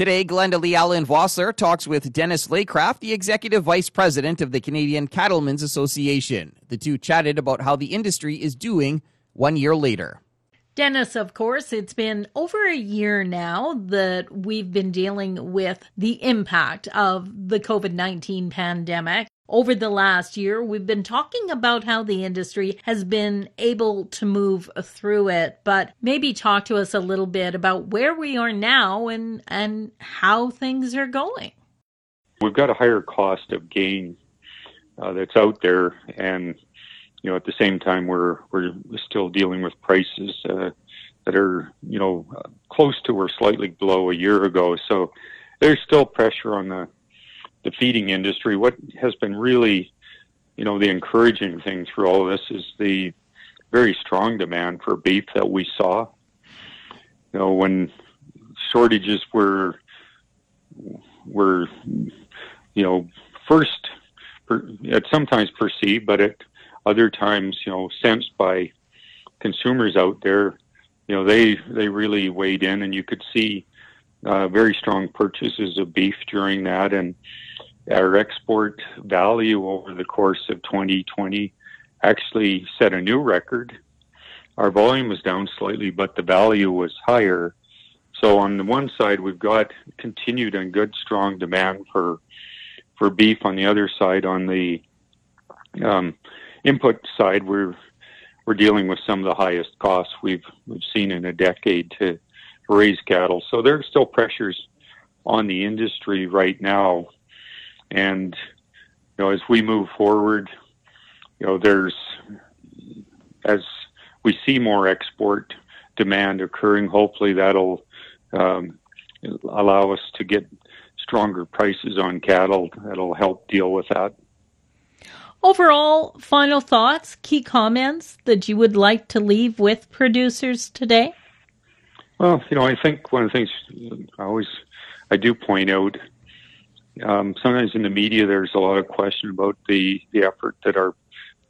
Today, Glenda Lee Allen Vossler talks with Dennis Laycraft, the Executive Vice President of the Canadian Cattlemen's Association. The two chatted about how the industry is doing one year later. Dennis, of course, it's been over a year now that we've been dealing with the impact of the COVID 19 pandemic. Over the last year, we've been talking about how the industry has been able to move through it, but maybe talk to us a little bit about where we are now and, and how things are going. We've got a higher cost of gain uh, that's out there, and you know at the same time we're we're still dealing with prices uh, that are you know close to or slightly below a year ago. So there's still pressure on the the feeding industry, what has been really, you know, the encouraging thing through all of this is the very strong demand for beef that we saw. You know, when shortages were were, you know, first at sometimes perceived, but at other times, you know, sensed by consumers out there. You know, they they really weighed in, and you could see uh, very strong purchases of beef during that, and our export value over the course of 2020 actually set a new record. Our volume was down slightly, but the value was higher. So on the one side, we've got continued and good, strong demand for for beef. On the other side, on the um, input side, we're we're dealing with some of the highest costs we've we've seen in a decade to raise cattle. So there are still pressures on the industry right now and you know, as we move forward, you know, there's as we see more export demand occurring, hopefully that'll um, allow us to get stronger prices on cattle. That'll help deal with that. Overall, final thoughts, key comments that you would like to leave with producers today? Well, you know, I think one of the things I always I do point out um, sometimes in the media, there's a lot of question about the, the effort that our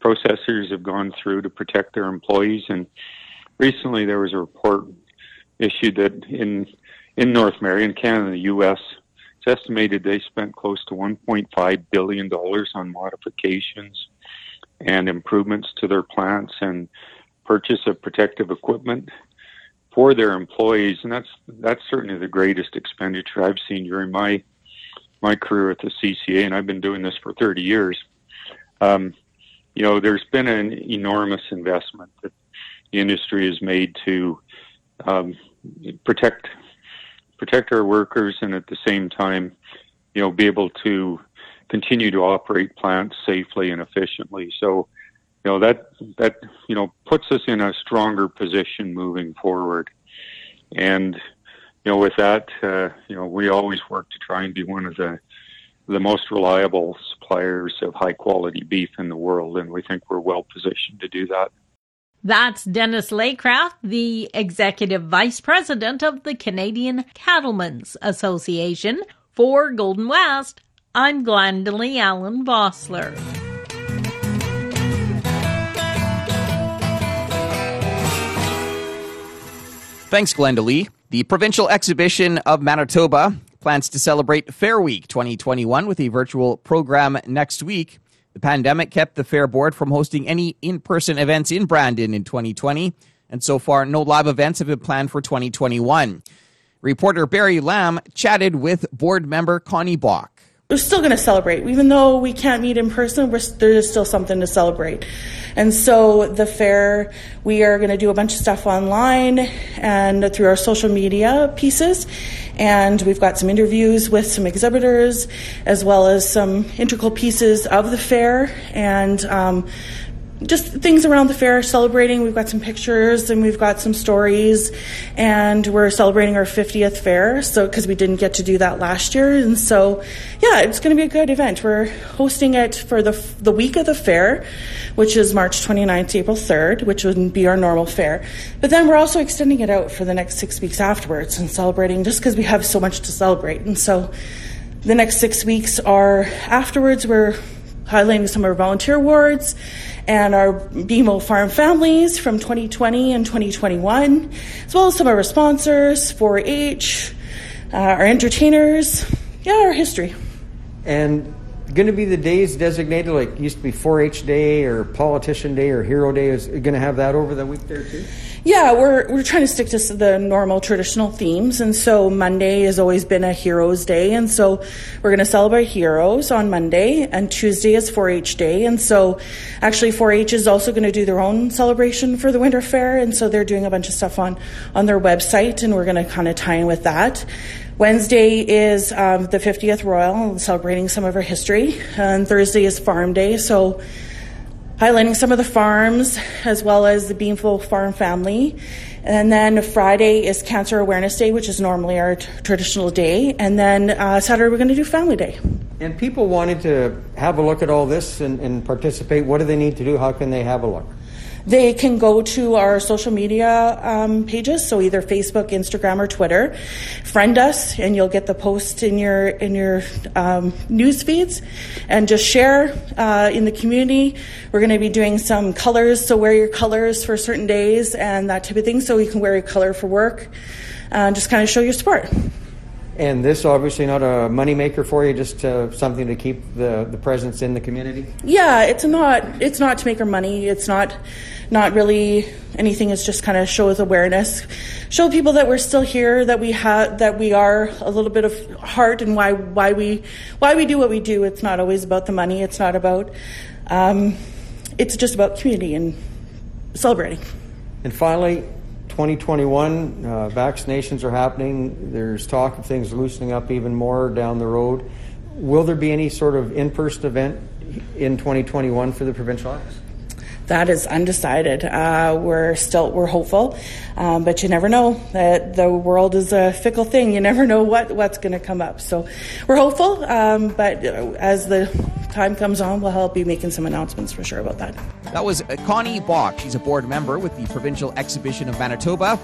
processors have gone through to protect their employees. And recently, there was a report issued that in in North in Canada, and the U.S., it's estimated they spent close to 1.5 billion dollars on modifications and improvements to their plants and purchase of protective equipment for their employees. And that's that's certainly the greatest expenditure I've seen during my my career at the CCA, and I've been doing this for 30 years. Um, you know, there's been an enormous investment that the industry has made to um, protect protect our workers, and at the same time, you know, be able to continue to operate plants safely and efficiently. So, you know, that that you know puts us in a stronger position moving forward, and you know, with that, uh, you know, we always work to try and be one of the the most reliable suppliers of high quality beef in the world, and we think we're well positioned to do that. That's Dennis Laycraft, the Executive Vice President of the Canadian Cattlemen's Association. For Golden West, I'm Glendalee Allen Vossler. Thanks, Glenda Lee. The Provincial Exhibition of Manitoba plans to celebrate Fair Week 2021 with a virtual program next week. The pandemic kept the Fair Board from hosting any in person events in Brandon in 2020, and so far, no live events have been planned for 2021. Reporter Barry Lamb chatted with board member Connie Bach we're still going to celebrate. Even though we can't meet in person, there's still something to celebrate. And so the fair, we are going to do a bunch of stuff online and through our social media pieces. And we've got some interviews with some exhibitors, as well as some integral pieces of the fair. And um, just things around the fair celebrating. We've got some pictures and we've got some stories, and we're celebrating our 50th fair. So, because we didn't get to do that last year, and so yeah, it's going to be a good event. We're hosting it for the the week of the fair, which is March 29th to April 3rd, which would be our normal fair. But then we're also extending it out for the next six weeks afterwards and celebrating, just because we have so much to celebrate. And so, the next six weeks are afterwards. We're highlighting some of our volunteer awards and our BMO farm families from 2020 and 2021, as well as some of our sponsors, 4 H, uh, our entertainers, yeah, our history. And going to be the days designated like used to be 4-H Day or Politician Day or Hero Day? Is going to have that over the week there too? Yeah, we're we're trying to stick to the normal traditional themes, and so Monday has always been a Heroes Day, and so we're going to celebrate heroes on Monday, and Tuesday is 4-H Day, and so actually 4-H is also going to do their own celebration for the Winter Fair, and so they're doing a bunch of stuff on on their website, and we're going to kind of tie in with that. Wednesday is um, the 50th Royal, celebrating some of our history, and Thursday is Farm Day, so highlighting some of the farms as well as the BMO Farm family. And then Friday is Cancer Awareness Day, which is normally our t- traditional day. And then uh, Saturday, we're going to do Family Day. And people wanted to have a look at all this and, and participate. What do they need to do? How can they have a look? They can go to our social media um, pages, so either Facebook, Instagram, or Twitter. Friend us, and you'll get the post in your in your um, news feeds, and just share uh, in the community. We're going to be doing some colors, so wear your colors for certain days and that type of thing, so you can wear your color for work, and just kind of show your support. And this obviously not a moneymaker for you, just uh, something to keep the, the presence in the community. Yeah, it's not it's not to make our money. It's not not really anything. It's just kind of shows awareness, show people that we're still here, that we have that we are a little bit of heart, and why why we why we do what we do. It's not always about the money. It's not about. Um, it's just about community and celebrating. And finally, 2021, uh, vaccinations are happening. There's talk of things loosening up even more down the road. Will there be any sort of in person event in 2021 for the provincial office? that is undecided. Uh, we're still we're hopeful, um, but you never know. That the world is a fickle thing. You never know what what's going to come up. So we're hopeful, um, but as the time comes on, we'll help be making some announcements for sure about that. That was Connie Bach. She's a board member with the Provincial Exhibition of Manitoba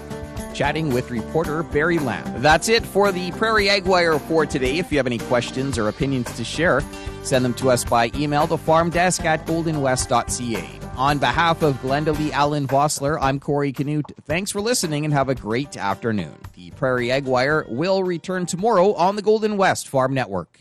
chatting with reporter Barry Lamb. That's it for the Prairie Ag Wire for today. If you have any questions or opinions to share, send them to us by email, the farm desk at goldenwest.ca. On behalf of Glenda Lee Allen Vossler, I'm Corey Canute. Thanks for listening and have a great afternoon. The Prairie Ag Wire will return tomorrow on the Golden West Farm Network.